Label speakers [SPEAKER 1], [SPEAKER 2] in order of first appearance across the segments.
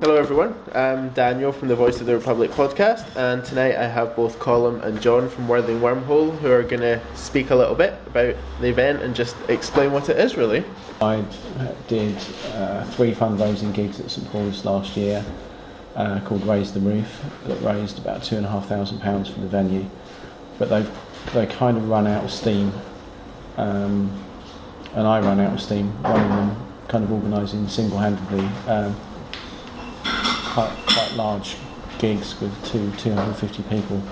[SPEAKER 1] Hello, everyone. I'm Daniel from the Voice of the Republic podcast, and tonight I have both Colm and John from Worthing Wormhole who are going to speak a little bit about the event and just explain what it is, really.
[SPEAKER 2] I did uh, three fundraising gigs at St Paul's last year uh, called Raise the Roof that raised about two and a half thousand pounds for the venue, but they've they kind of run out of steam, um, and I ran out of steam running them, kind of organising single-handedly. Um, quite, quite large gigs with two 250 people.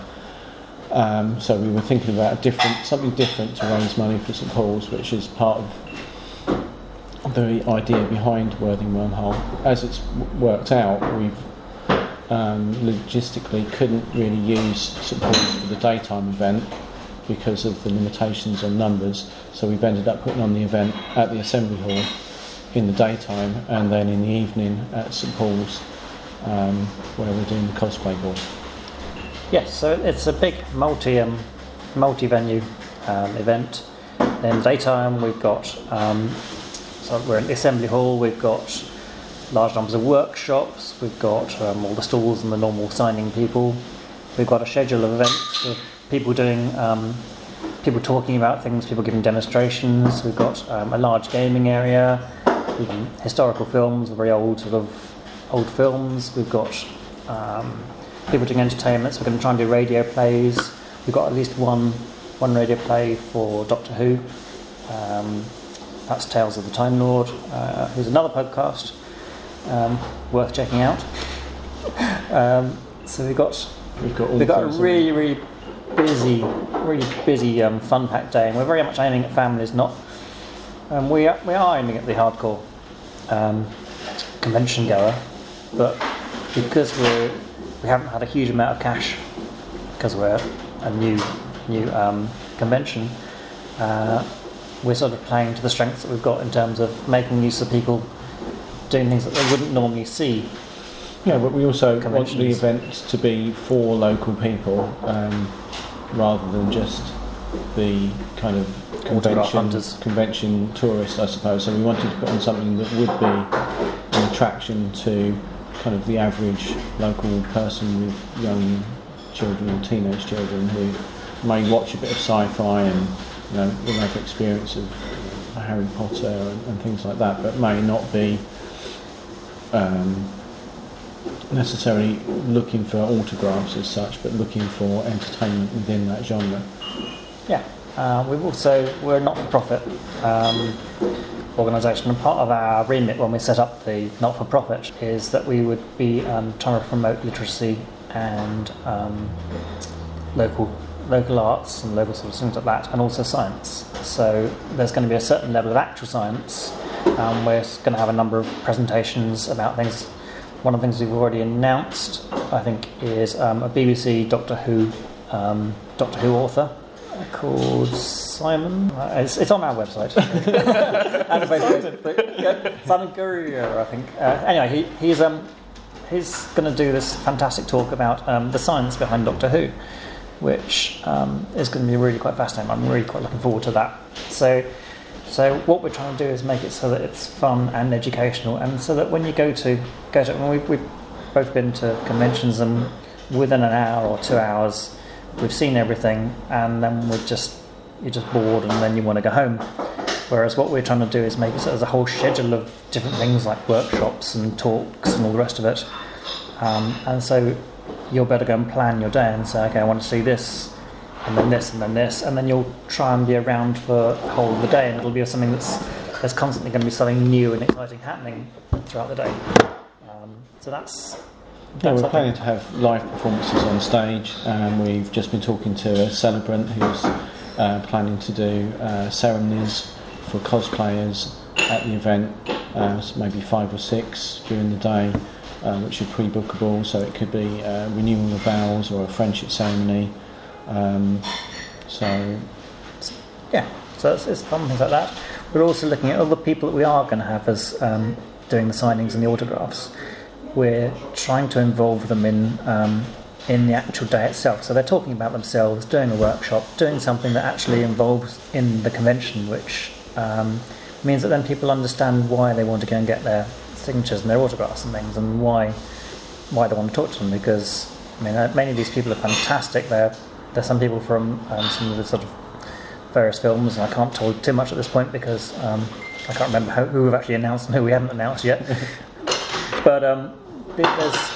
[SPEAKER 2] Um, so we were thinking about different, something different to raise money for St Paul's, which is part of the idea behind Worthing Wormhole. As it's worked out, we've um, logistically couldn't really use St Paul's for the daytime event because of the limitations on numbers. So we've ended up putting on the event at the Assembly Hall in the daytime and then in the evening at St Paul's um, where we're doing the cosplay ball.
[SPEAKER 3] Yes, so it's a big multi um, multi venue um, event. In daytime, we've got um, so we're in the assembly hall. We've got large numbers of workshops. We've got um, all the stalls and the normal signing people. We've got a schedule of events with people doing um, people talking about things, people giving demonstrations. We've got um, a large gaming area, historical films, very old sort of old films. We've got um, people doing entertainments, we're going to try and do radio plays. We've got at least one one radio play for Doctor Who. Um, that's Tales of the Time Lord, uh, who's another podcast um, worth checking out. Um, so we've got we've got, we've got a really really busy, really busy um, fun packed day, and we're very much aiming at families, not. Um, we are, we are aiming at the hardcore um, convention goer, but because we we haven't had a huge amount of cash because we're a new new um, convention, uh, we're sort of playing to the strengths that we've got in terms of making use of people doing things that they wouldn't normally see.
[SPEAKER 2] Yeah, but we also want the event to be for local people um, rather than just the kind of convention, convention tourists, I suppose. So we wanted to put on something that would be an attraction to kind of the average local person with young children or teenage children who may watch a bit of sci-fi and you know will have experience of Harry Potter and, and, things like that, but may not be um, necessarily looking for autographs as such, but looking for entertainment within that genre.
[SPEAKER 3] Yeah, uh, we've also we're not for profit. Um, organisation. And part of our remit when we set up the not for profit is that we would be um, trying to promote literacy and um, local local arts and local sort of things like that, and also science. So there's going to be a certain level of actual science. Um, we're going to have a number of presentations about things. One of the things we've already announced, I think, is um, a BBC Doctor Who um, Doctor Who author called Simon. Uh, it's, it's, on our website. Simon Guerrier, I think. Uh, anyway, he, he's um, he's going to do this fantastic talk about um, the science behind Doctor Who, which um, is going to be really quite fascinating. I'm really quite looking forward to that. So. So what we're trying to do is make it so that it's fun and educational, and so that when you go to go to, when we, we've both been to conventions, and within an hour or two hours, we've seen everything, and then we're just you're just bored, and then you want to go home. Whereas what we're trying to do is make it so there's a whole schedule of different things like workshops and talks and all the rest of it. Um, and so you'll better go and plan your day and say, okay, I want to see this, and then this, and then this, and then you'll try and be around for the whole of the day, and it'll be something that's there's constantly going to be something new and exciting happening throughout the day. Um, so that's
[SPEAKER 2] yeah, we're planning to have live performances on stage, and we've just been talking to a celebrant who's uh, planning to do uh, ceremonies for cosplayers at the event, uh, so maybe five or six during the day, uh, which are pre-bookable. So it could be uh, renewal of vows or a friendship ceremony. Um, so
[SPEAKER 3] yeah, so it's, it's fun things like that. We're also looking at other people that we are going to have as um, doing the signings and the autographs we're trying to involve them in um, in the actual day itself. So they're talking about themselves, doing a workshop, doing something that actually involves in the convention, which um, means that then people understand why they want to go and get their signatures and their autographs and things, and why why I want to talk to them? Because I mean, uh, many of these people are fantastic. They're there's some people from um, some of the sort of various films, and I can't tell too much at this point because um, I can't remember how, who we've actually announced and who we haven't announced yet. but um, there's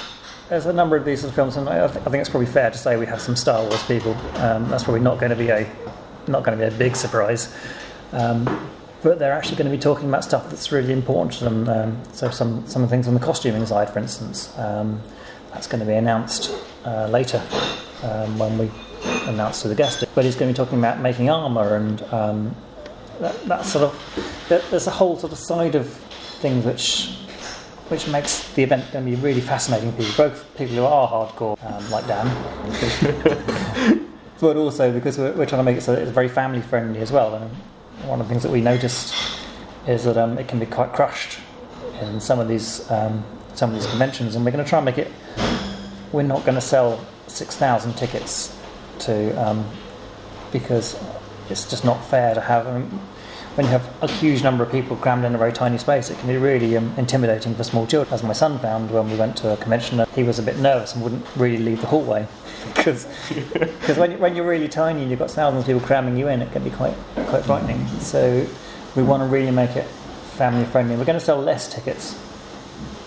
[SPEAKER 3] there's a number of these sort of films, and I, I think it's probably fair to say we have some Star Wars people. Um, that's probably not going to be a not going to be a big surprise. Um, but they're actually going to be talking about stuff that's really important to them. Um, so some some of the things on the costuming side, for instance, um, that's going to be announced uh, later um, when we announce to the guest. But he's going to be talking about making armour and um, that, that sort of there- there's a whole sort of side of things which which makes the event going to be really fascinating for people, both people who are hardcore, um, like Dan, but also because we're, we're trying to make it so it's very family friendly as well. And one of the things that we noticed is that um, it can be quite crushed in some of these um, some of these conventions, and we're going to try and make it. We're not going to sell six thousand tickets to um, because it's just not fair to have. I mean, when you have a huge number of people crammed in a very tiny space, it can be really um, intimidating for small children. As my son found when we went to a convention, he was a bit nervous and wouldn't really leave the hallway because when, you- when you're really tiny and you've got thousands of people cramming you in, it can be quite quite frightening. So we want to really make it family friendly. We're going to sell less tickets,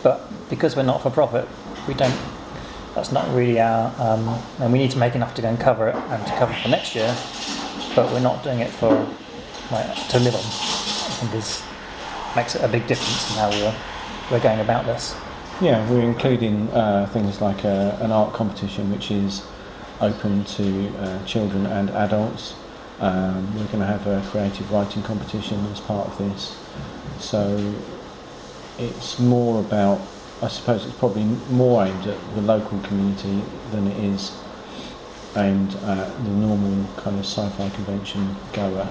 [SPEAKER 3] but because we're not for profit, we don't. That's not really our. Um, and we need to make enough to go and cover it and to cover for next year, but we're not doing it for like, to live on. I think is makes a big difference in how we're we're going about this.
[SPEAKER 2] Yeah, we're including uh, things like a, an art competition, which is open to uh, children and adults. Um, we're going to have a creative writing competition as part of this. So it's more about, I suppose it's probably more aimed at the local community than it is aimed at the normal kind of sci-fi convention goer.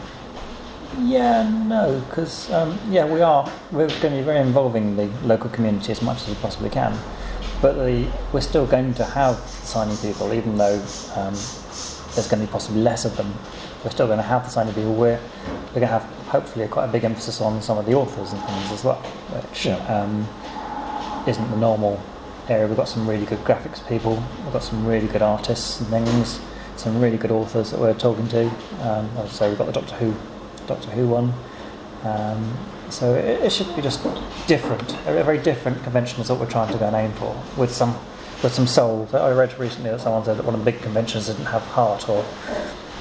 [SPEAKER 3] Yeah, no, because um, yeah, we are. We're going to be very involving the local community as much as we possibly can. But the, we're still going to have signing people, even though um, there's going to be possibly less of them. We're still going to have the signing people. We're we're going to have hopefully quite a big emphasis on some of the authors and things as well, which
[SPEAKER 2] Yeah.
[SPEAKER 3] um, isn't the normal area. We've got some really good graphics people. We've got some really good artists and things. Some really good authors that we're talking to. Um, say, we've got the Doctor Who Doctor Who one. Um, so it, it should be just different, a very different convention is what we're trying to go and aim for, with some with some soul. I read recently that someone said that one of the big conventions didn't have heart or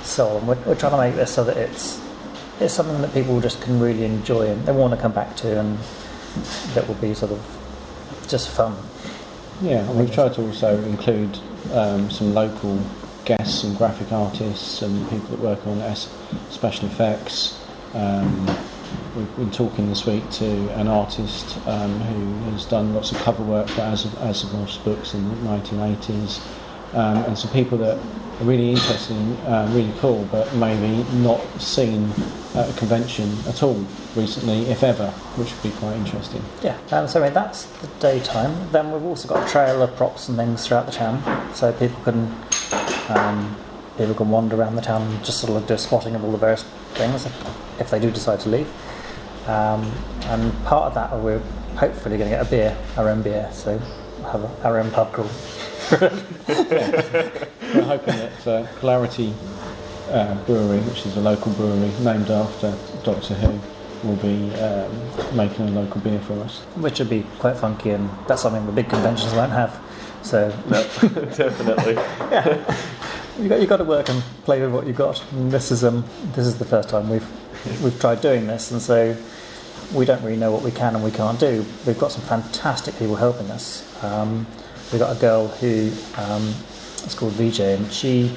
[SPEAKER 3] soul, and we're, we're trying to make this so that it's it's something that people just can really enjoy and they want to come back to, and that will be sort of just fun.
[SPEAKER 2] Yeah, and we've tried to also include um, some local guests and graphic artists and people that work on special effects. Um, we've been talking this week to an artist um, who has done lots of cover work for As- Asimov's books in the 1980s, um, and some people that are really interesting, uh, really cool, but maybe not seen at a convention at all recently, if ever, which would be quite interesting.
[SPEAKER 3] Yeah, um, so mean, that's the daytime. Then we've also got a trail of props and things throughout the town, so people can um, people can wander around the town and just sort of do a spotting of all the various things if, if they do decide to leave. Um, and part of that, we're hopefully going to get a beer, our own beer, so we'll have a, our own pub crawl.
[SPEAKER 2] We're hoping that uh, Clarity uh, Brewery, which is a local brewery named after Doctor Who, will be um, making a local beer for us.
[SPEAKER 3] which would be quite funky, and that's something the big conventions won't have. So
[SPEAKER 1] Definitely.
[SPEAKER 3] you got you got to work and play with what you've got. And this is um this is the first time we've we've tried doing this, and so we don't really know what we can and we can't do. We've got some fantastic people helping us. Um, we've got a girl who um, is called VJ, and she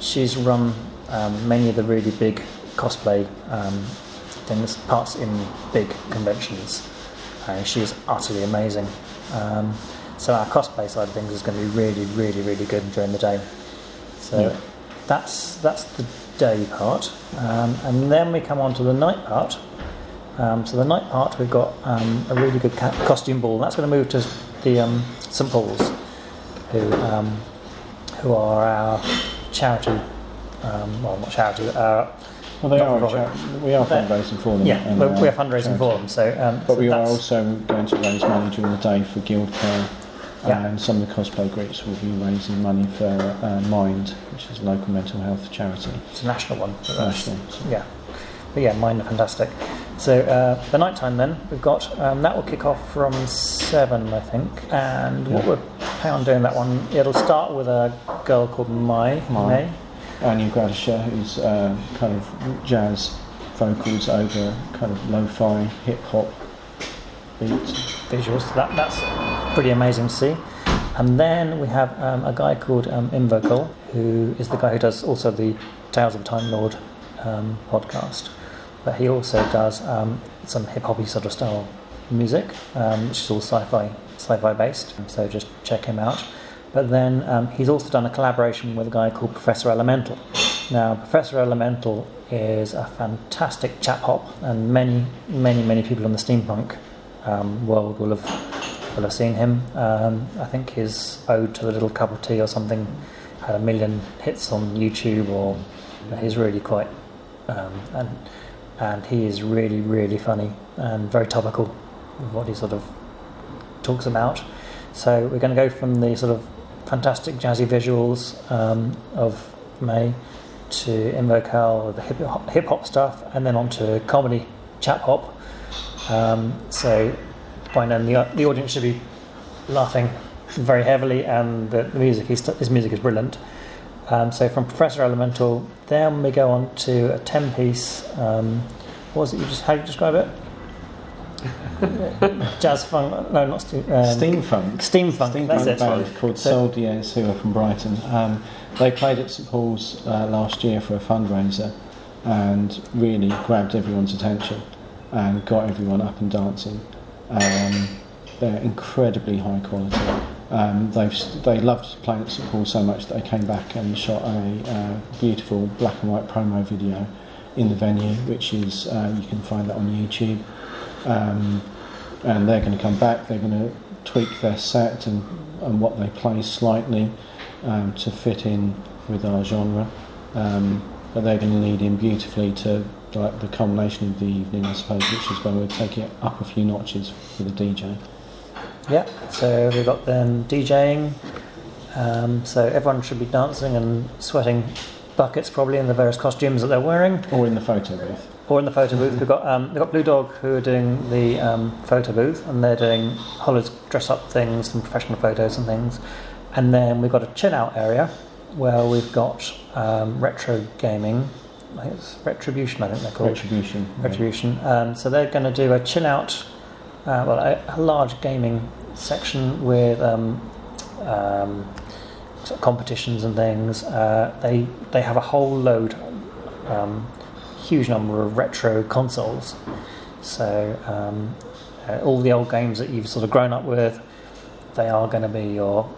[SPEAKER 3] she's run um, many of the really big cosplay um, things, parts in big conventions. And she is utterly amazing. Um, so our cosplay side of things is going to be really, really, really good during the day. So
[SPEAKER 2] Yeah.
[SPEAKER 3] that's that's the day part, um, and then we come on to the night part. Um, so the night part, we've got um, a really good ca- costume ball. And that's going to move to the um, St Paul's, who um, who are our charity, um, well not charity, but our
[SPEAKER 2] Well, they are.
[SPEAKER 3] for
[SPEAKER 2] a cha- we are fundraising for them.
[SPEAKER 3] Yeah, we're, we're fundraising for them. So, um,
[SPEAKER 2] But
[SPEAKER 3] so
[SPEAKER 2] we are also going to raise money during the day for Guild Care,
[SPEAKER 3] Yeah.
[SPEAKER 2] and some of the cosplay groups will be raising money for uh, Mind, which is a local mental health charity.
[SPEAKER 3] it's a national one.
[SPEAKER 2] National.
[SPEAKER 3] Yeah, but yeah, Mind are fantastic. So uh, the night time then we've got um, that will kick off from seven, I think. And what we're planning on doing that one, it'll start with a girl called Mai.
[SPEAKER 2] Mai.
[SPEAKER 3] May.
[SPEAKER 2] Anya Gradisher, who's uh, kind of jazz vocals over kind of lo-fi hip hop beats.
[SPEAKER 3] visuals. That, that's pretty amazing to see. And then we have um, a guy called um, Invocal, who is the guy who does also the Tales of Time Lord um, podcast. But he also does um, some hip hoppy sort of style music, um, which is all sci-fi, sci-fi based. So just check him out. But then um, he's also done a collaboration with a guy called Professor Elemental. Now, Professor Elemental is a fantastic chap hop, and many, many, many people in the steampunk um, world will have will have seen him. Um, I think his ode to the little cup of tea or something had a million hits on YouTube, or he's really quite um, and and he is really really funny and very topical with what he sort of talks about. So we're going to go from the sort of fantastic jazzy visuals um, of May to Invocal, the hip hop, hip hop stuff, and then on to comedy chap hop. Um, so by then the, the audience should be laughing very heavily, and the, the music is, his music is brilliant. Um, so from Professor Elemental, then we go on to a ten-piece. Um, what was it? You just how do you describe it? Jazz funk? No, not stu- um,
[SPEAKER 2] Steampunk.
[SPEAKER 3] Steampunk.
[SPEAKER 2] Steampunk
[SPEAKER 3] that's it.
[SPEAKER 2] band called
[SPEAKER 3] So-
[SPEAKER 2] Sol Diaz, who are from Brighton. Um, they played at St Paul's uh, last year for a fundraiser and really grabbed everyone's attention and got everyone up and dancing. Um, they're incredibly high quality. Um, they've, they loved playing at St Paul's so much that they came back and shot a uh, beautiful black and white promo video in the venue, which is uh, you can find that on YouTube. Um, and they're going to come back. They're going to tweak their set and, and what they play slightly um, to fit in with our genre. Um, but they're going to lead in beautifully to like the culmination of the evening, I suppose, which is where we'll take it up a few notches for the DJ.
[SPEAKER 3] Yeah, so we've got them DJing. Um, so everyone should be dancing and sweating buckets probably in the various costumes that they're wearing,
[SPEAKER 2] Or in the photo booth.
[SPEAKER 3] or in the photo booth. We've got um, we've got Blue Dog who are doing the um, photo booth, and they're doing Holland's dress up things and professional photos and things. And then we've got a chill out area where we've got um, retro gaming. I think it's Retribution. I think they're called.
[SPEAKER 2] Retribution.
[SPEAKER 3] Retribution. Um, so they're going to do a chill out, uh, well, a, a large gaming section with um, um, sort of competitions and things. Uh, they they have a whole load, um, huge number of retro consoles. So um, uh, all the old games that you've sort of grown up with, they are going to be your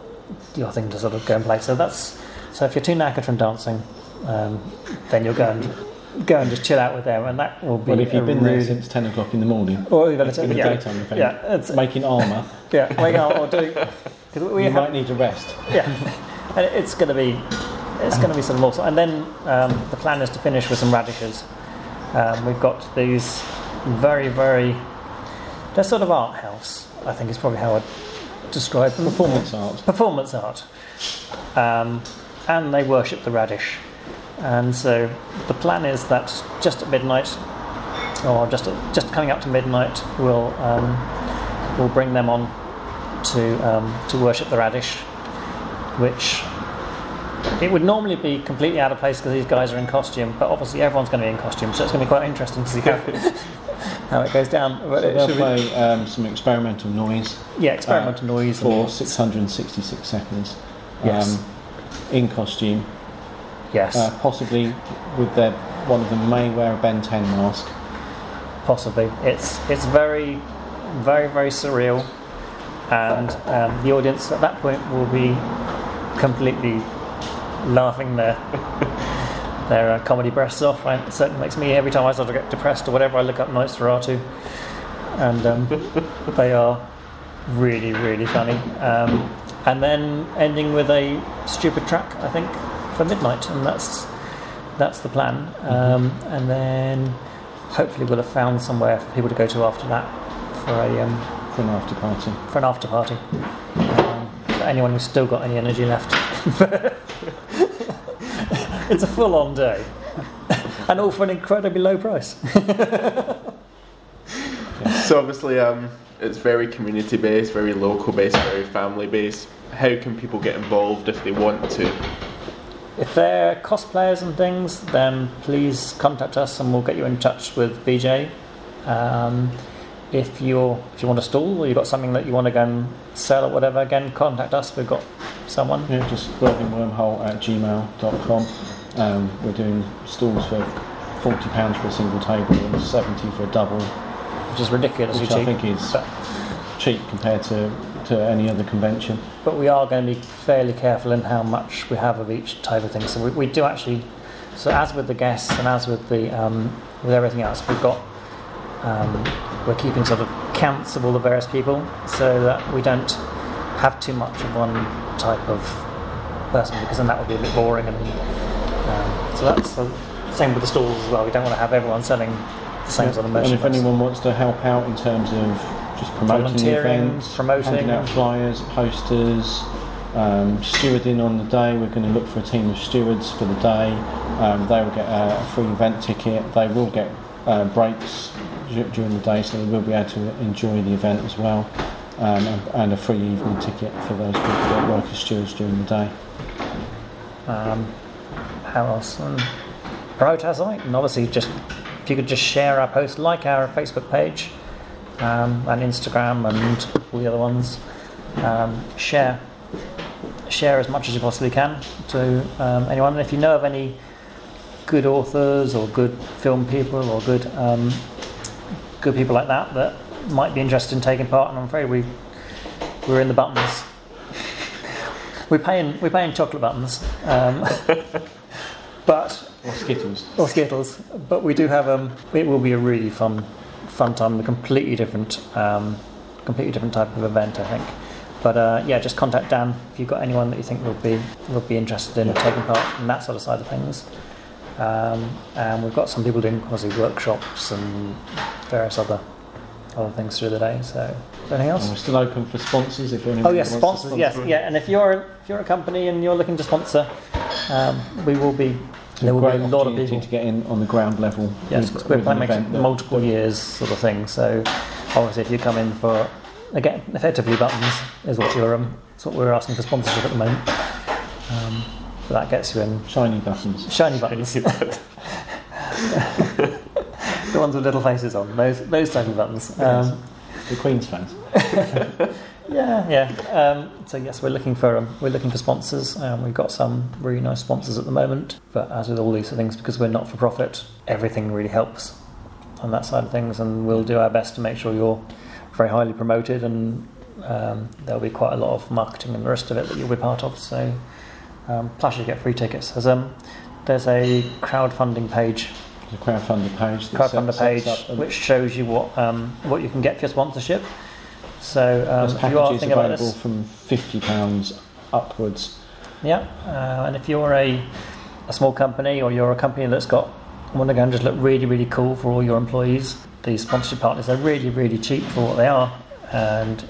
[SPEAKER 3] your thing to sort of go and play. So that's so if you're too knackered from dancing, um, then you'll go and go and just chill out with them, and that will be.
[SPEAKER 2] Well, if you've been there since 10 o'clock in the morning,
[SPEAKER 3] or even
[SPEAKER 2] the
[SPEAKER 3] yeah,
[SPEAKER 2] daytime event,
[SPEAKER 3] yeah, it's,
[SPEAKER 2] making armour,
[SPEAKER 3] yeah, wake up or do because we
[SPEAKER 2] you
[SPEAKER 3] have,
[SPEAKER 2] might need a rest.
[SPEAKER 3] yeah, and it's going to be it's going to be some more. And then um, the plan is to finish with some radishes. Um, we've got these very very they're sort of art house. I think is probably how I'd describe them.
[SPEAKER 2] Performance art.
[SPEAKER 3] performance art, um, and they worship the radish. And so the plan is that just at midnight, or just at, just coming up to midnight, we'll um, we'll bring them on to um, to worship the radish, which it would normally be completely out of place because these guys are in costume, but obviously everyone's going to be in costume, so it's going to be quite interesting to see how, how it goes down.
[SPEAKER 2] So they'll play um, some experimental noise
[SPEAKER 3] yeah, experimental noise
[SPEAKER 2] for 666 seconds.
[SPEAKER 3] Yes.
[SPEAKER 2] Um, in costume,
[SPEAKER 3] yes.
[SPEAKER 2] uh, possibly with their one of them may wear a Ben 10 mask.
[SPEAKER 3] Possibly. It's it's very, very, very surreal, and um, the audience at that point will be completely laughing their their uh, comedy breasts off. It certainly makes me every time I sort of get depressed or whatever. I look up Nosferatu, and um, they are really, really funny. Um, and then ending with a stupid track, I think, for midnight, and that's that's the plan. Um, and then hopefully we'll have found somewhere for people to go to after that for a um,
[SPEAKER 2] For an after party.
[SPEAKER 3] for an after party. Um, for anyone who's still got any energy left. it's a full on day. and all for an incredibly low price.
[SPEAKER 1] So obviously, um, it's very community based, very local based, very family based. How can people get involved if they want to?
[SPEAKER 3] If they're cosplayers and things, then please contact us and we'll get you in touch with BJ. Um, if you're if you want a stall or you've got something that you want to go and sell or whatever, again contact us. We've got someone.
[SPEAKER 2] Yeah, just worthingwormhole at gmail.com. Um, we're doing stalls for £40 for a single table and 70 for a double,
[SPEAKER 3] which is ridiculous.
[SPEAKER 2] which
[SPEAKER 3] cheap.
[SPEAKER 2] I think is cheap compared to, to any other convention.
[SPEAKER 3] but we are going to be fairly careful in how much we have of each type of thing. So we, we do actually. So as with the guests and as with the um, with everything else, we've got um, we're keeping sort of counts of all the various people so that we don't have too much of one type of person because then that would be a bit boring and um, so that's the same with the stalls as well. We don't want to have everyone selling the same sort of merchandise.
[SPEAKER 2] and if anyone wants to help out in terms of just promoting the events,
[SPEAKER 3] promoting.
[SPEAKER 2] handing out flyers, posters, um, stewarding on the day, we're going to look for a team of stewards for the day. Um, they will get a, a free event ticket. They will get uh, breaks du- during the day, so they will be able to enjoy the event as well. Um, and, and a free evening ticket for those people that work as stewards during the day.
[SPEAKER 3] Um, how else? Um, promote our site, and obviously, just if you could just share our post, like our Facebook page, um, and Instagram, and all the other ones. Um, share, share as much as you possibly can to um, anyone. And if you know of any good authors or good film people or good um, good people like that that might be interested in taking part, and I'm afraid we we're in the buttons. We're paying we're paying chocolate buttons, um, but
[SPEAKER 2] Or Skittles.
[SPEAKER 3] or Skittles. But we do have um, it will be a really fun fun time, a completely different um, completely different type of event, I think. But uh, yeah, just contact Dan if you've got anyone that you think would be would be interested in taking part in that sort of side of things. Um, and we've got some people doing obviously workshops and various other other things through the day. So anything else?
[SPEAKER 2] And we're still open for sponsors if anyone
[SPEAKER 3] Oh yes, sponsors. Yes, yeah. And if you're if you're a company and you're looking to sponsor, um, we will be. There will be a lot of people.
[SPEAKER 2] to get in on the ground level.
[SPEAKER 3] Yes,
[SPEAKER 2] with-
[SPEAKER 3] we're planning
[SPEAKER 2] event that-
[SPEAKER 3] multiple years sort of thing. So obviously, if you come in for again, effectively buttons is what you're um, what we're asking for sponsorship at the moment. Um, so that gets you in
[SPEAKER 2] Shiny buttons.
[SPEAKER 3] shiny buttons, the ones with little faces on those those type of buttons. Um,
[SPEAKER 2] The Queen's fans.
[SPEAKER 3] Yeah, yeah. Um, so yes, we're looking for um, we're looking for sponsors. Um, we've got some really nice sponsors at the moment. But as with all these things, because we're not for profit, everything really helps on that side of things, and we'll do our best to make sure you're very highly promoted, and um, there'll be quite a lot of marketing and the rest of it that you'll be part of. So um, plus you get free tickets. There's um there's a crowdfunding page,
[SPEAKER 2] The crowdfunder page. that
[SPEAKER 3] crowdfunder page,
[SPEAKER 2] sets up a-
[SPEAKER 3] which shows you what um, what you can get for your sponsorship. So um,
[SPEAKER 2] There's
[SPEAKER 3] if you are thinking about this,
[SPEAKER 2] from fifty pounds upwards.
[SPEAKER 3] Yeah, uh, and if you're a, a small company or you're a company that's got want to go and just look really really cool for all your employees, these sponsorship partners are really really cheap for what they are, and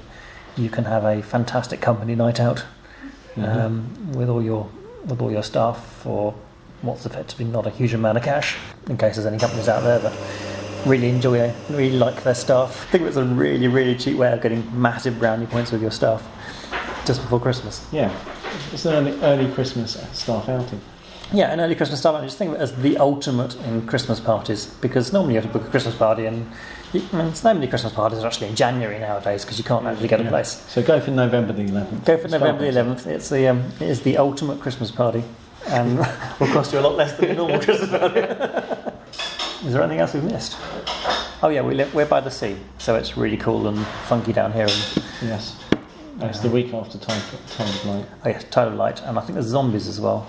[SPEAKER 3] you can have a fantastic company night out um, with all your with all your staff for what's effectively not a huge amount of cash. In case there's any companies out there that really enjoy it, really like their staff. I think it's a really really cheap way of getting massive brownie points with your staff just before Christmas.
[SPEAKER 2] Yeah, it's an early, early Christmas staff outing.
[SPEAKER 3] Yeah, an early Christmas staff I just think of it as the ultimate in Christmas parties because normally you have to book a Christmas party, and you, I mean, so many Christmas parties are actually in January nowadays because you can't actually get a
[SPEAKER 2] Yeah.
[SPEAKER 3] place.
[SPEAKER 2] So go for November the 11th.
[SPEAKER 3] Go for
[SPEAKER 2] Start
[SPEAKER 3] November the 11th. It's the um, it is the ultimate Christmas party, and will cost you a lot less than a normal Christmas party. Is there anything else we've missed? Oh yeah, we live, we're by the sea, so it's really cool and funky down here. And
[SPEAKER 2] Yes. It's the week after time of Light.
[SPEAKER 3] oh yes, Total Light, and I think there's zombies as well.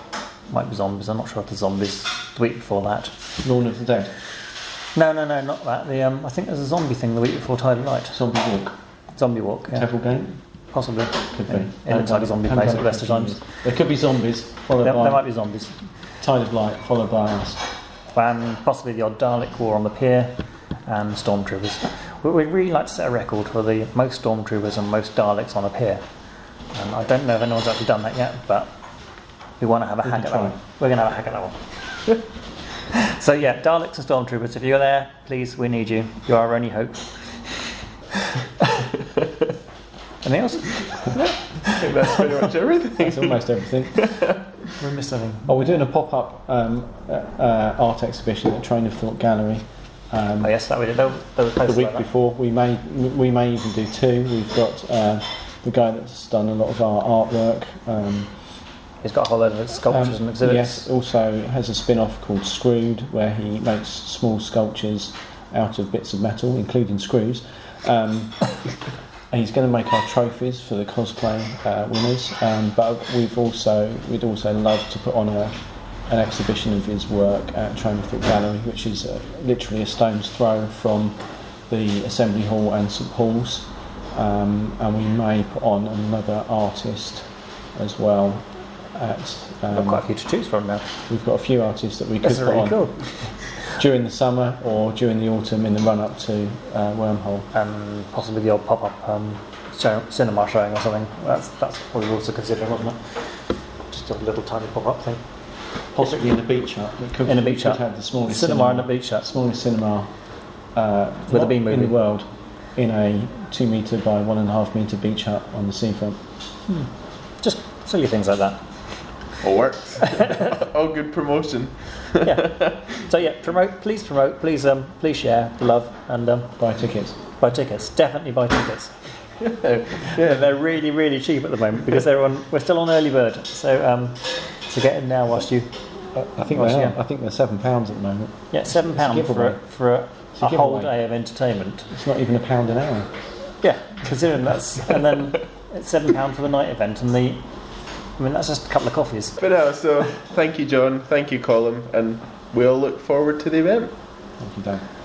[SPEAKER 3] Might be zombies. I'm not sure if there's zombies the week before that.
[SPEAKER 2] Dawn of the Dead.
[SPEAKER 3] No, no, no, not that. The um, I think there's a zombie thing the week before Tidal Light.
[SPEAKER 2] Zombie Walk.
[SPEAKER 3] Zombie Walk, yeah,
[SPEAKER 2] Temple Gate.
[SPEAKER 3] possibly.
[SPEAKER 2] Could
[SPEAKER 3] Yeah.
[SPEAKER 2] be.
[SPEAKER 3] It looks like a zombie place at the best of times.
[SPEAKER 2] There could be zombies, followed
[SPEAKER 3] There,
[SPEAKER 2] by
[SPEAKER 3] there might be zombies.
[SPEAKER 2] Tide of Light, followed by us.
[SPEAKER 3] And possibly the odd Dalek war on the pier, and stormtroopers. We- We'd really like to set a record for the most stormtroopers and most Daleks on a pier. And I don't know if anyone's actually done that yet, but we want to have a
[SPEAKER 2] We
[SPEAKER 3] hack
[SPEAKER 2] can
[SPEAKER 3] at that one. We're going to have a hack at that one. so yeah, Daleks and stormtroopers. If you're there, please, we need you. You're our only hope. Anything else?
[SPEAKER 1] I think that's pretty much everything.
[SPEAKER 2] That's almost everything.
[SPEAKER 3] We missed anything.
[SPEAKER 2] Oh, we're doing a pop-up um, uh, uh, art exhibition at Train of Thought Gallery. Um,
[SPEAKER 3] Oh yes, that we did. There, there was
[SPEAKER 2] the week
[SPEAKER 3] like
[SPEAKER 2] before. We may we may even do two. We've got uh, the guy that's done a lot of our artwork. Um,
[SPEAKER 3] He's got a whole load of sculptures
[SPEAKER 2] um,
[SPEAKER 3] and exhibits.
[SPEAKER 2] Yes, also has a spin-off called Screwed, where he makes small sculptures out of bits of metal, including screws. Um, and he's going to make our trophies for the cosplay uh, winners. Um, but we've also we'd also love to put on a an exhibition of his work at of Gallery, which is uh, literally a stone's throw from the Assembly Hall and St Paul's. Um, and we may put on another artist as well. At
[SPEAKER 3] We've
[SPEAKER 2] um,
[SPEAKER 3] got quite a few to choose from now.
[SPEAKER 2] we've got a few artists that we could
[SPEAKER 3] This is
[SPEAKER 2] put
[SPEAKER 3] really
[SPEAKER 2] on
[SPEAKER 3] cool.
[SPEAKER 2] during the summer or during the autumn in the run up to uh, Wormhole.
[SPEAKER 3] and possibly the odd pop-up um, show, cinema showing or something. That's that's what we were also considering, wasn't it? Just a little tiny pop-up thing.
[SPEAKER 2] Possibly in a beach hut. Could,
[SPEAKER 3] In a beach hut.
[SPEAKER 2] have the smallest
[SPEAKER 3] Cinema
[SPEAKER 2] cinema,
[SPEAKER 3] and a beach hut.
[SPEAKER 2] smallest cinema uh,
[SPEAKER 3] With a B
[SPEAKER 2] in
[SPEAKER 3] movie.
[SPEAKER 2] the world in a two metre by one and a half metre beach hut on the seafront.
[SPEAKER 3] Just silly things like that.
[SPEAKER 1] All works. All good promotion.
[SPEAKER 3] Yeah. so yeah, promote. Please promote. Please um, please share the love and um,
[SPEAKER 2] Buy tickets.
[SPEAKER 3] buy tickets. Definitely buy tickets.
[SPEAKER 1] yeah.
[SPEAKER 3] They're really really cheap at the moment because they're on. We're still on early bird. So um, so get in now whilst you.
[SPEAKER 2] I, I think
[SPEAKER 3] Well,
[SPEAKER 2] they are. I think they're seven pounds at the moment.
[SPEAKER 3] Yeah, seven pounds for a, for a,
[SPEAKER 2] a
[SPEAKER 3] a whole day of entertainment.
[SPEAKER 2] It's not even a pound an hour.
[SPEAKER 3] Yeah, considering that's and then it's seven pound for the night event and the. I mean that's just a couple of coffees.
[SPEAKER 1] But no, so thank you, John. Thank you, Colin, and we'll look forward to the event.
[SPEAKER 2] Thank you, Dan.